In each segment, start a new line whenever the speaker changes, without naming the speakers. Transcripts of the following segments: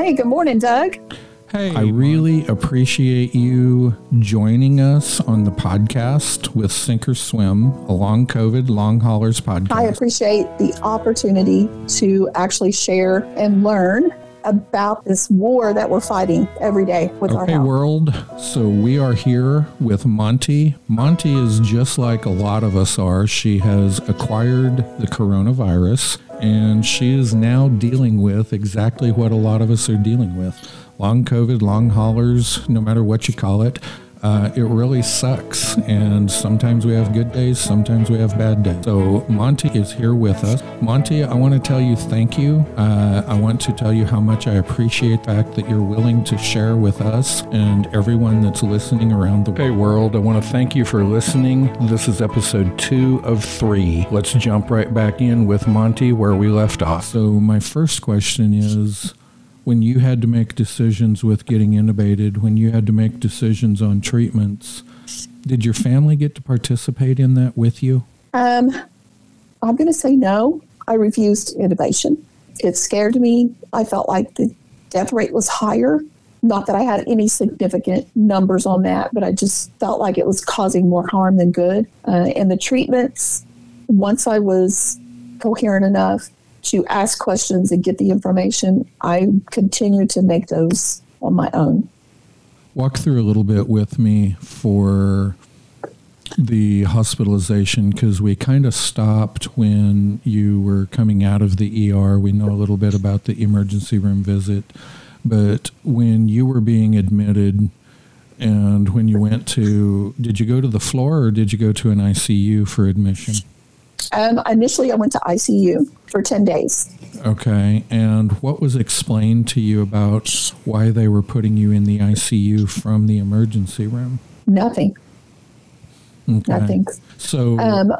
Hey, good morning, Doug.
Hey, I really appreciate you joining us on the podcast with Sink or Swim, a long COVID, long haulers podcast.
I appreciate the opportunity to actually share and learn about this war that we're fighting every day with
okay,
our health.
world. So we are here with Monti. Monti is just like a lot of us are. She has acquired the coronavirus and she is now dealing with exactly what a lot of us are dealing with. Long COVID, long haulers, no matter what you call it uh, it really sucks. And sometimes we have good days, sometimes we have bad days. So Monti is here with us. Monti, I want to tell you thank you. Uh, I want to tell you how much I appreciate the fact that you're willing to share with us and everyone that's listening around the okay, world. I want to thank you for listening. This is episode two of three. Let's jump right back in with Monti where we left off. So my first question is when you had to make decisions with getting intubated, when you had to make decisions on treatments, did your family get to participate in that with you?
Um, I'm going to say no. I refused intubation. It scared me. I felt like the death rate was higher. Not that I had any significant numbers on that, but I just felt like it was causing more harm than good. Uh, and the treatments, once I was coherent enough, to ask questions and get the information, I continue to make those on my own.
Walk through a little bit with me for the hospitalization because we kind of stopped when you were coming out of the ER. We know a little bit about the emergency room visit, but when you were being admitted and when you went to, did you go to the floor or did you go to an ICU for admission?
Um, initially, I went to ICU for 10 days.
Okay. And what was explained to you about why they were putting you in the ICU from the emergency room?
Nothing.
Okay.
Nothing.
So,
um,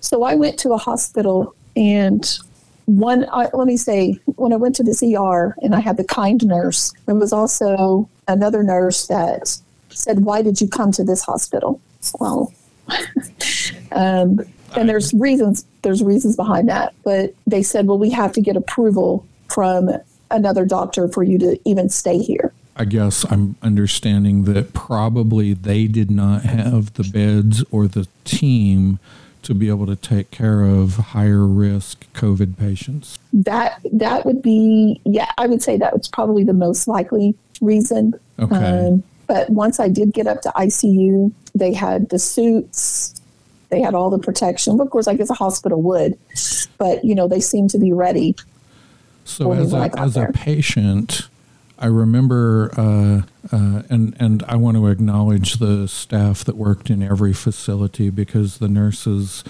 so I went to a hospital and one, I, let me say, when I went to this ER and I had the kind nurse, there was also another nurse that said, Why did you come to this hospital? Well, um, and there's reasons there's reasons behind that but they said well we have to get approval from another doctor for you to even stay here
I guess I'm understanding that probably they did not have the beds or the team to be able to take care of higher risk COVID patients.
That that would be yeah, I would say that was probably the most likely reason.
Okay. Um,
but once I did get up to ICU, they had the suits, they had all the protection. Of course, I guess a hospital would, but you know they seemed to be ready.
So as a, as there. a patient, I remember, uh, uh, and and I want to acknowledge the staff that worked in every facility because the nurses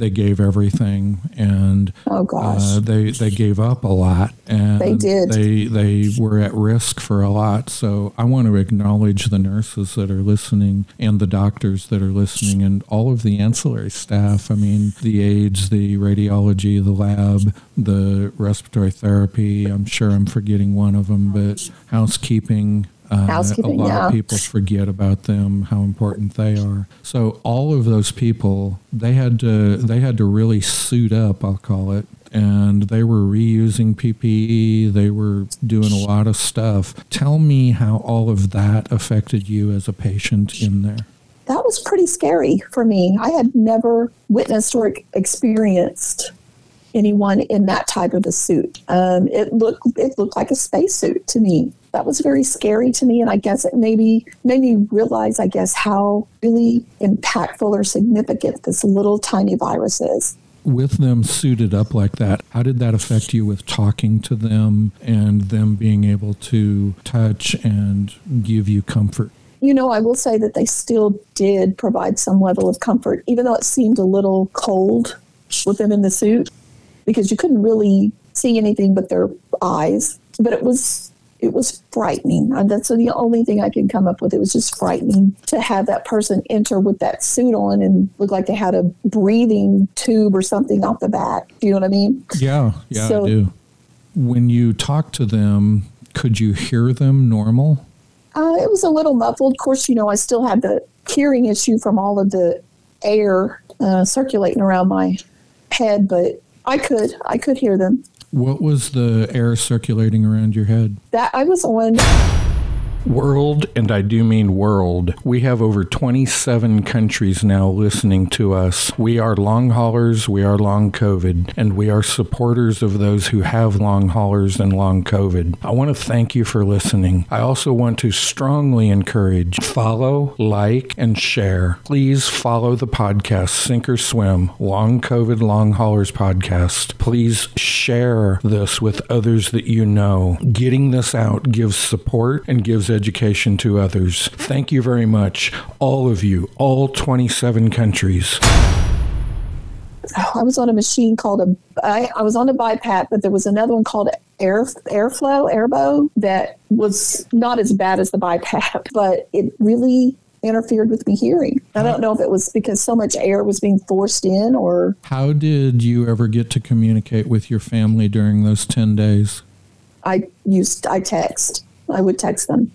they gave everything and
oh gosh. uh,
they they gave up a lot and
they did.
they they were at risk for a lot. So i want to acknowledge the nurses that are listening and the doctors that are listening and all of the ancillary staff. I mean the aides the radiology the lab the respiratory therapy. I'm sure i'm forgetting one of them but housekeeping
uh, Housekeeping,
a lot
yeah.
of people forget about them, how important they are. So all of those people, they had to they had to really suit up, I'll call it, and they were reusing PPE. They were doing a lot of stuff. Tell me how all of that affected you as a patient in there.
That was pretty scary for me. I had never witnessed or experienced anyone in that type of a suit. Um, it looked it looked like a spacesuit to me that was very scary to me. And I guess it maybe made me realize, I guess, how really impactful or significant this little tiny virus is.
With them suited up like that, how did that affect you with talking to them and them being able to touch and give you comfort?
You know, I will say that they still did provide some level of comfort, even though it seemed a little cold with them in the suit because you couldn't really see anything but their eyes. But it was it was frightening. And that's the only thing I can come up with. It was just frightening to have that person enter with that suit on and look like they had a breathing tube or something off the back. Do you know what I mean?
Yeah, yeah, so, I do. When you talk to them, could you hear them normal?
Uh, it was a little muffled. Of course, you know, I still had the hearing issue from all of the air uh, circulating around my head, but I could, I could hear them.
What was the air circulating around your head?
That I was on
World, and I do mean world. We have over 27 countries now listening to us. We are long haulers, we are long COVID, and we are supporters of those who have long haulers and long COVID. I want to thank you for listening. I also want to strongly encourage follow, like, and share. Please follow the podcast Sink or Swim, Long COVID Long Haulers podcast. Please share this with others that you know. Getting this out gives support and gives education to others. Thank you very much, all of you, all 27 countries.
I was on a machine called a I, I was on a BiPAP, but there was another one called Air Airflow Airvo that was not as bad as the BiPAP, but it really interfered with me hearing. I don't know if it was because so much air was being forced in or
How did you ever get to communicate with your family during those 10 days?
I used I text. I would text them.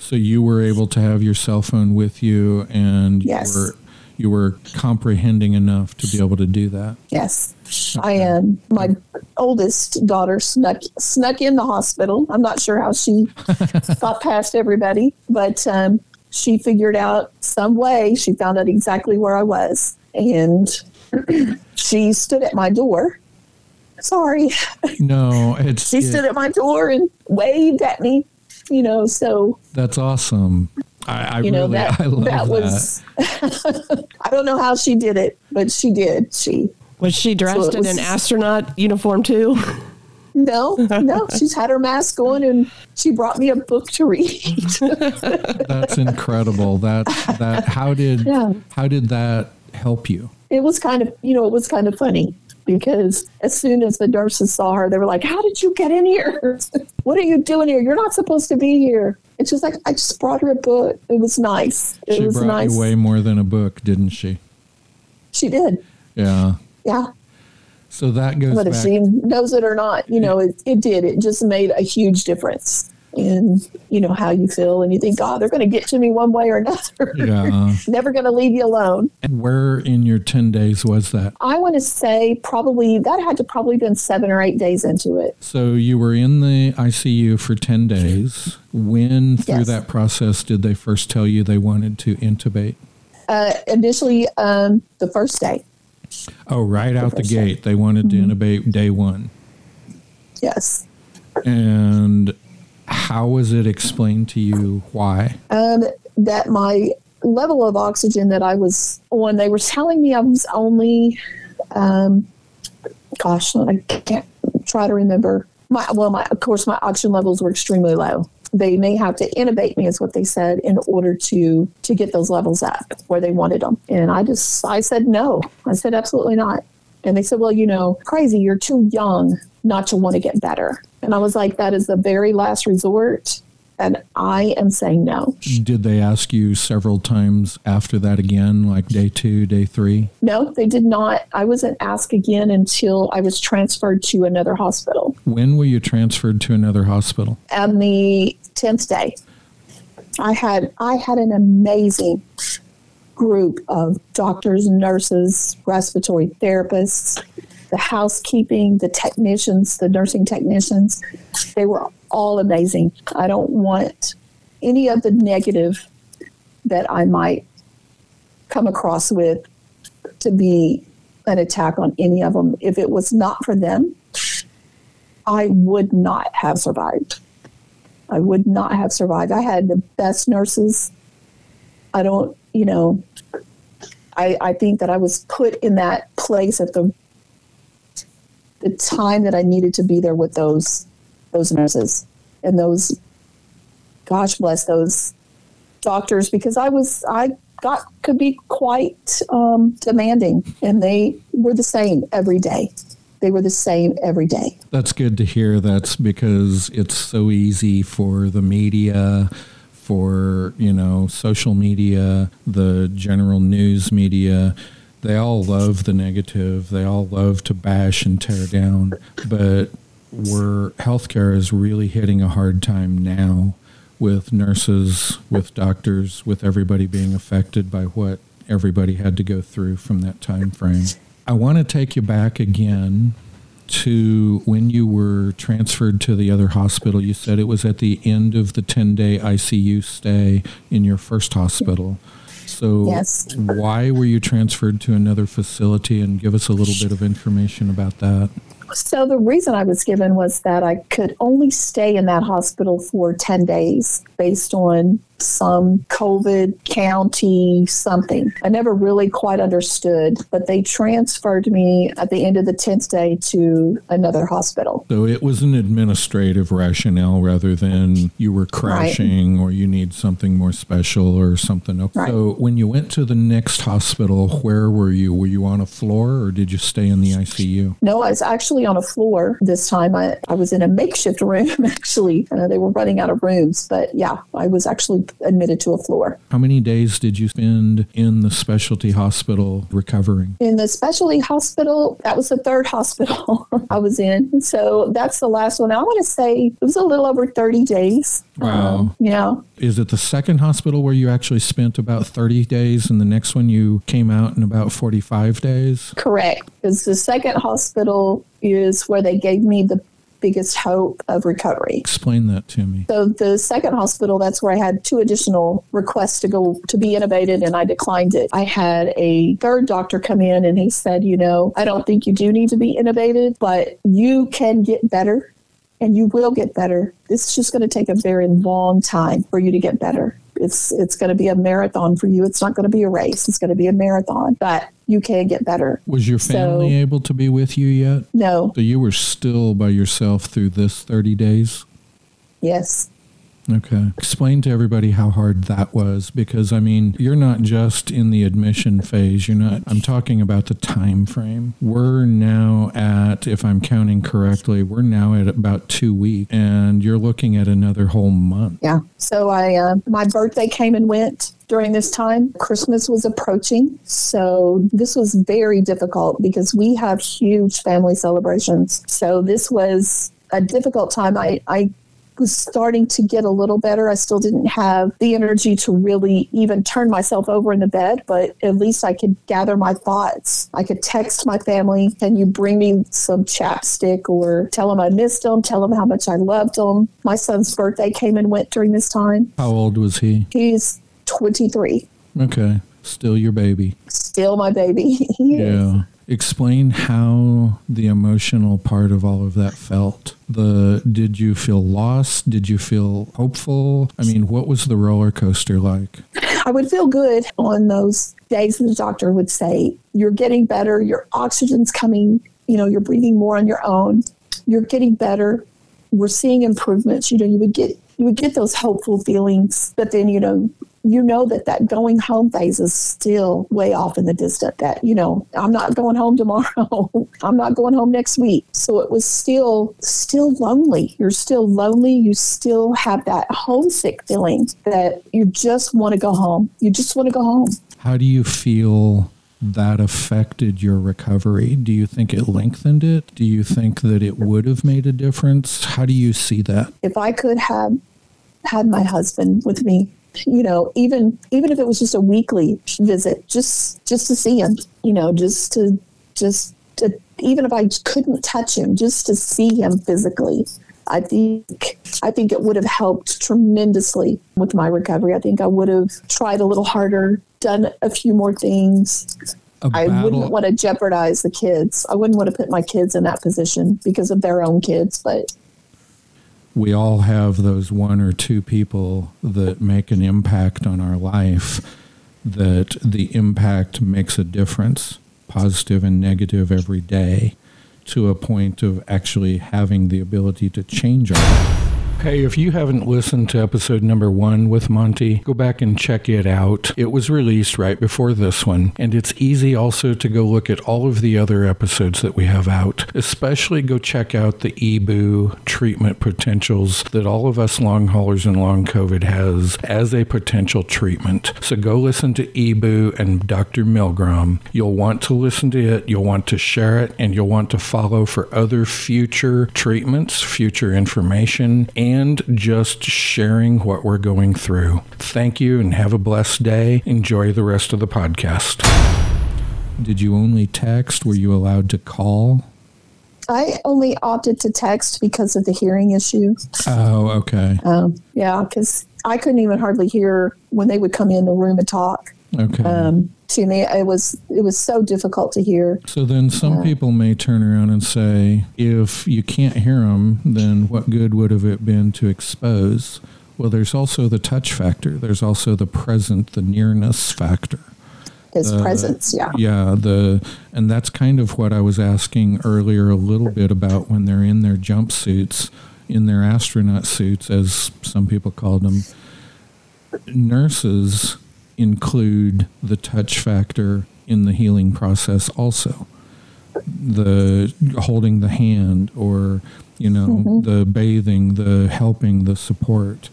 So you were able to have your cell phone with you and
Yes.
you were you were comprehending enough to be able to do that.
Yes. I am. My oldest daughter snuck snuck in the hospital. I'm not sure how she got past everybody, but um, she figured out some way. She found out exactly where I was, and she stood at my door. Sorry,
No, it's
she stood at my door and waved at me. You know, so
that's awesome. I, I
you know
really
that
I love
that was. I don't know how she did it, but she did. She
Was she dressed
it
in an astronaut uniform too?
No, no, she's had her mask on and she brought me a book to read.
That's incredible. That that how did
Yeah.
how did that help you?
it was kind of, you know, it was kind of funny because as soon as the nurses saw her, they were like, How did you get in here? what are you doing here? You're not supposed to be here. And she was like, I just brought her a book. It was nice. It
She
was
brought
nice.
you way more than a book, didn't she?
She did.
Yeah.
Yeah.
So that goes
But if
back.
she knows it or not, you know, it, it did. It just made a huge difference in, you know, how you feel. And you think, oh, they're going to get to me one way or another.
yeah.
Never going to leave you alone.
Where in your 10 days was that?
I want to say probably that had to probably been seven or eight days into it.
So you were in the ICU for 10 days. When through
Yes.
that process did they first tell you they wanted to intubate?
Uh, initially, um, the first day,
Oh, right out the
first day. Mm-hmm.
gate. They wanted to intubate day one.
yes.
And how was it explained to you why?
Um, that my level of oxygen that I was on, they were telling me I was only, um, gosh, I can't try to remember. My well, my of course my oxygen levels were extremely low. They may have to intubate me, is what they said, in order to to get those levels up where they wanted them. And I just I said no. I said absolutely not. And they said, well, you know, crazy, you're too young not to want to get better. And I was like, that is the very last resort. And I am saying no.
Did they ask you several times after that again, like day two, day three?
No, they did not. I wasn't asked again until I was transferred to another hospital
When were you transferred to another hospital?
on the 10th day. I had I had an amazing group of doctors, nurses, respiratory therapists, the housekeeping, the technicians, the nursing technicians. They were all amazing. I don't want any of the negative that I might come across with to be an attack on any of them. If it was not for them, I would not have survived. I would not have survived. I had the best nurses. I don't, you know, I, I think that I was put in that place at the the time that I needed to be there with those those nurses and those gosh bless those doctors because I was I got could be quite um, demanding and they were the same every day. They were the same every day.
That's good to hear. That's because it's so easy for the media, for, you know, social media, the general news media. They all love the negative. They all love to bash and tear down. But where healthcare is really hitting a hard time now with nurses, with doctors, with everybody being affected by what everybody had to go through from that time frame. I want to take you back again to when you were transferred to the other hospital, you said it was at the end of the 10 day ICU stay in your first hospital. So,
Yes.
why were you transferred to another facility? And give us a little bit of information about that.
So the reason I was given was that I could only stay in that hospital for 10 days based on some COVID county something. I never really quite understood, but they transferred me at the end of the 10th day to another hospital.
So, it was an administrative rationale rather than you were crashing or you need something more special or something. Okay.
Right.
So, when you went to the next hospital, where were you? Were you on a floor or did you stay in the ICU?
No, I was actually on a floor this time. I, I was in a makeshift room, actually. Uh, they were running out of rooms, but yeah, I was actually admitted to a floor.
How many days did you spend in the specialty hospital recovering?
In the specialty hospital, that was the third hospital I was in. So that's the last one. I want to say it was a little over 30 days.
Wow.
Um, yeah.
Is it the second hospital where you actually spent about 30 days and the next one you came out in about 45 days?
Correct. Because the second hospital is where they gave me the biggest hope of recovery.
Explain that to me.
So the second hospital, that's where I had two additional requests to go to be intubated, and I declined it. I had a third doctor come in, and he said, you know, I don't think you do need to be intubated, but you can get better, and you will get better. It's just going to take a very long time for you to get better. It's it's going to be a marathon for you. It's not going to be a race. It's going to be a marathon, but you can get better.
Was your family
So-
able to be with you yet?
No,
So you were still by yourself through this 30 days?
yes,
Okay. Explain to everybody how hard that was because I mean, you're not just in the admission phase. You're not I'm talking about the time frame. We're now at if I'm counting correctly, we're now at about 2 weeks and you're looking at another whole month.
Yeah. So I, uh, my birthday came and went during this time. Christmas was approaching, so this was very difficult because we have huge family celebrations. So this was a difficult time. I, I was starting to get a little better. I still didn't have the energy to really even turn myself over in the bed, but at least I could gather my thoughts. I could text my family, can you bring me some chapstick or tell them I missed them, tell them how much I loved them. My son's birthday came and went during this time.
How old was he?
He's 23,
Okay. Still your baby.
still my baby.
Yeah. Explain how the emotional part of all of that felt. The did you feel lost? Did you feel hopeful? I mean, what was the roller coaster like?
I would feel good on those days the doctor would say, You're getting better, your oxygen's coming, you know, you're breathing more on your own, you're getting better, we're seeing improvements. You know, you would get you would get those hopeful feelings, but then you know you know that that going home phase is still way off in the distant that you know i'm not going home tomorrow i'm not going home next week so it was still still lonely you're still lonely you still have that homesick feeling that you just want to go home you just want to go home
How do you feel that affected your recovery? Do you think it lengthened it? Do you think that it would have made a difference? How do you see that?
if i could have had my husband with me you know even even if it was just a weekly visit just just to see him you know just to just to even if i couldn't touch him just to see him physically i think i think it would have helped tremendously with my recovery i think i would have tried a little harder done a few more things I wouldn't want to jeopardize the kids. I wouldn't want to put my kids in that position because of their own kids. But
we all have those one or two people that make an impact on our life that the impact makes a difference positive and negative every day to a point of actually having the ability to change our life. Hey, if you haven't listened to episode number one with Monti, go back and check it out. It was released right before this one, and it's easy also to go look at all of the other episodes that we have out. Especially go check out the EBU treatment potentials that all of us long haulers and long COVID has as a potential treatment. So go listen to EBU and Dr. Milgram. You'll want to listen to it, you'll want to share it, and you'll want to follow for other future treatments, future information, and just sharing what we're going through. Thank you and have a blessed day. Enjoy the rest of the podcast. Did you only text? Were you allowed to call?
I only opted to text because of the hearing issue.
Oh, okay.
Um, yeah, because I couldn't even hardly hear when they would come in the room and talk
Okay.
um, to me. It was it was so difficult to hear.
so then some people may turn around and say, if you can't hear them, then what good would have it been to expose? Well, there's also the touch factor. There's also the present, the nearness factor.
His
Uh,
presence, yeah,
Yeah, the and that's kind of what I was asking earlier a little bit about when they're in their jumpsuits, in their astronaut suits, as some people called them. Nurses include the touch factor in the healing process also. The holding the hand or you know, the bathing, the helping, the support.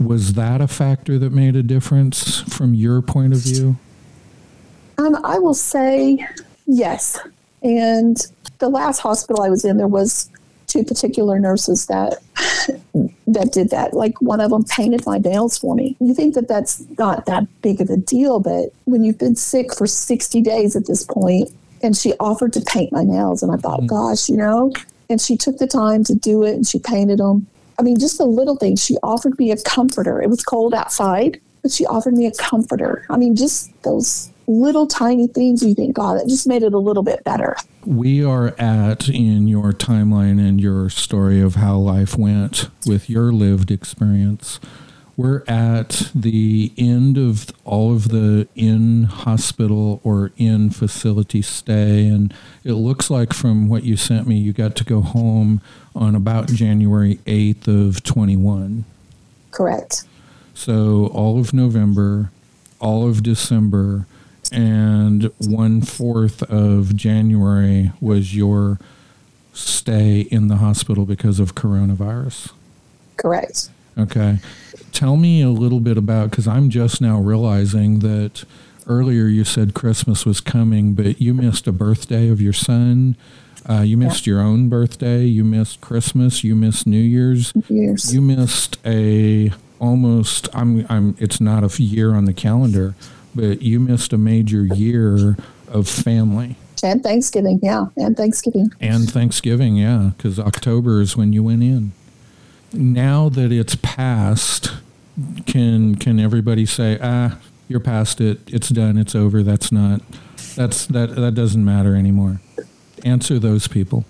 Was that a factor that made a difference from your point of view?
Um, I will say yes. And the last hospital I was in, there was two particular nurses that that did that. Like one of them painted my nails for me. You think that that's not that big of a deal, but when you've been sick for 60 days at this point, and she offered to paint my nails, and I thought, mm. gosh, you know, and she took the time to do it, and she painted them. I mean, just the little things. She offered me a comforter. It was cold outside, but she offered me a comforter. I mean, just those little tiny things. You think, God, that just made it a little bit better.
we are at in your timeline and your story of how life went with your lived experience. We're at the end of all of the in hospital or in facility stay. And it looks like from what you sent me, you got to go home on about January 8th of 21.
Correct.
So all of November, all of December, and one fourth of January was your stay in the hospital because of coronavirus.
Correct.
Okay. Tell me a little bit about because I'm just now realizing that earlier you said Christmas was coming, but you missed a birthday of your son. Uh, you missed your own birthday. You missed Christmas. You missed New Year's.
Years.
You missed a almost. I'm. I'm. It's not a year on the calendar, but you missed a major year of family
and Thanksgiving. Yeah. And Thanksgiving.
and Thanksgiving. Yeah, because October is when you went in. Now that it's past, can can everybody say, ah, you're past it. It's done. It's over. That's not. That's that. That doesn't matter anymore. Answer those people.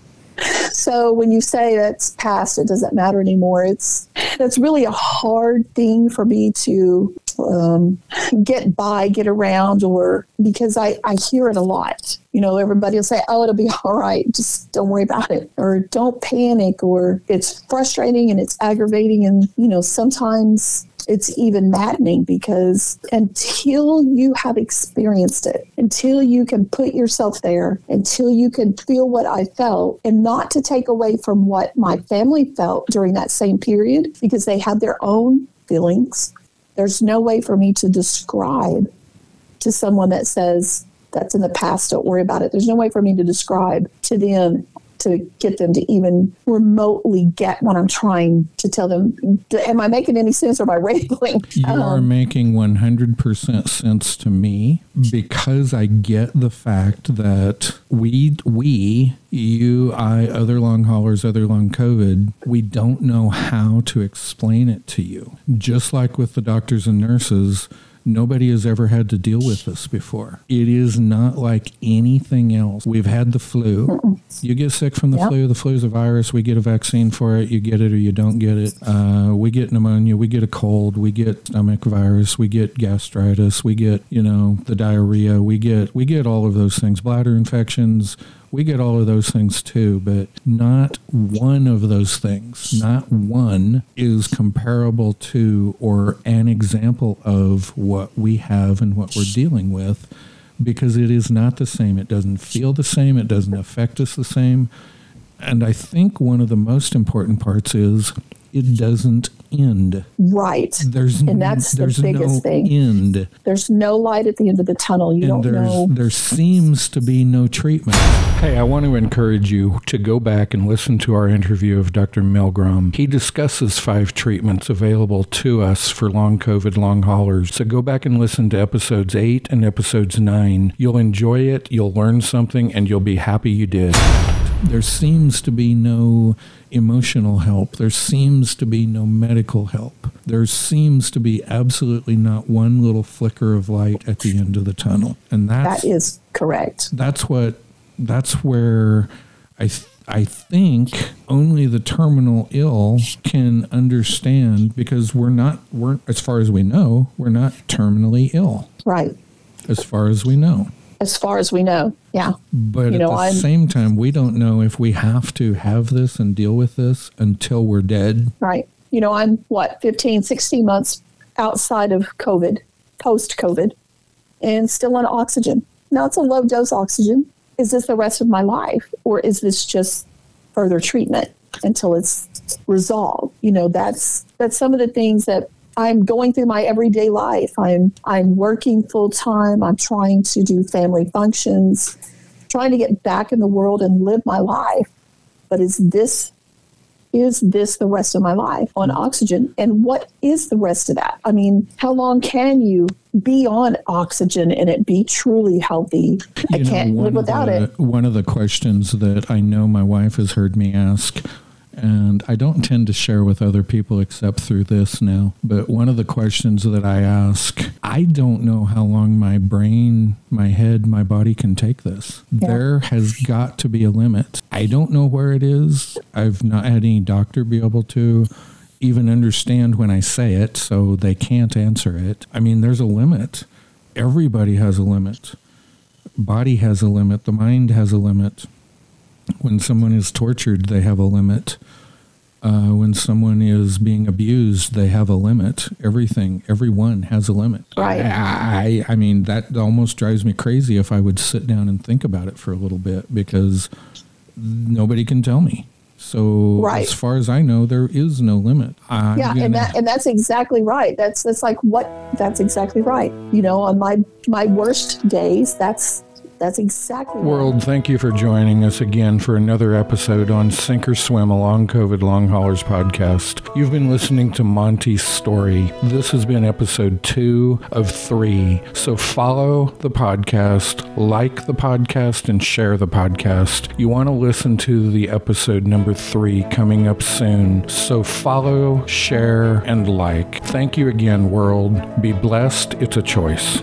So when you say that's past, it doesn't matter anymore. It's that's really a hard thing for me to um, get by, get around, or because I I hear it a lot. You know, everybody will say, "Oh, it'll be all right. Just don't worry about it," or "Don't panic," or "It's frustrating and it's aggravating," and you know sometimes it's even maddening because until you have experienced it, until you can put yourself there, until you can feel what I felt, and not to take away from what my family felt during that same period because they had their own feelings, there's no way for me to describe to someone that says that's in the past, don't worry about it. There's no way for me to describe to them to get them to even remotely get what I'm trying to tell them. Am I making any sense or am I rambling?
You are um, making 100% sense to me because I get the fact that we, we, you, I, other long haulers, other long COVID, we don't know how to explain it to you. Just like with the doctors and nurses, Nobody has ever had to deal with this before. It is not like anything else. We've had the flu. You get sick from the
Yep.
flu. The flu is a virus. We get a vaccine for it. You get it or you don't get it. Uh, we get pneumonia. We get a cold. We get stomach virus. We get gastritis. We get you know the diarrhea. We get we get all of those things. Bladder infections. We get all of those things too, but not one of those things, not one is comparable to or an example of what we have and what we're dealing with because it is not the same. It doesn't feel the same. It doesn't affect us the same. And I think one of the most important parts is it doesn't end.
Right.
There's
And that's the
there's
biggest
no
thing.
end.
There's no light at the end of the tunnel. You
and
don't
there's
know.
there seems to be no treatment. Hey, I want to encourage you to go back and listen to our interview of Dr. Milgram. He discusses five treatments available to us for long COVID long haulers. So go back and listen to episodes 8 and episodes 9. You'll enjoy it, you'll learn something and you'll be happy you did. There seems to be no emotional help. There seems to be no medical help. There seems to be absolutely not one little flicker of light at the end of the tunnel. And that's
That is correct.
that's what that's where I th- I think only the terminal ill can understand because we're not we're as far as we know we're not terminally ill
Right.
as far as we know.
As far as we know. Yeah.
But
You
at
know,
the
I'm-
same time, we don't know if we have to have this and deal with this until we're dead.
Right. You know, I'm what, 15, 16 months outside of COVID, post COVID, and still on oxygen. Now it's a low dose oxygen. Is this the rest of my life or is this just further treatment until it's resolved? You know, that's that's some of the things that I'm going through my everyday life. I'm I'm working full time. I'm trying to do family functions, trying to get back in the world and live my life. But is this is this the rest of my life on mm-hmm. oxygen? And what is the rest of that? I mean, how long can you be on oxygen and it be truly healthy? I
You know,
can't live without
the-
it.
One of the questions that I know my wife has heard me ask, and I don't tend to share with other people except through this now, but one of the questions that I ask, I don't know how long my brain, my head, my body can take this.
Yeah.
There has got to be a limit. I don't know where it is. I've not had any doctor be able to even understand when I say it, so they can't answer it. I mean, there's a limit. Everybody has a limit body has a limit, the mind has a limit. When someone is tortured, they have a limit. Uh, when someone is being abused, they have a limit. Everything, everyone has a limit.
Right.
I, I, I mean, that almost drives me crazy if I would sit down and think about it for a little bit because nobody can tell me. So
Right.
as far as I know, there is no limit. I'm
yeah,
gonna-
and that and that's exactly right. That's that's like what that's exactly right. You know, on my my worst days, that's that's exactly.
World, thank you for joining us again for another episode on Sink or Swim, a long COVID long haulers podcast. You've been listening to Monti's story. This has been episode two of three. So follow the podcast, like the podcast, and share the podcast. You want to listen to the episode number three coming up soon. So follow, share, and like. Thank you again, world. Be blessed. It's a choice.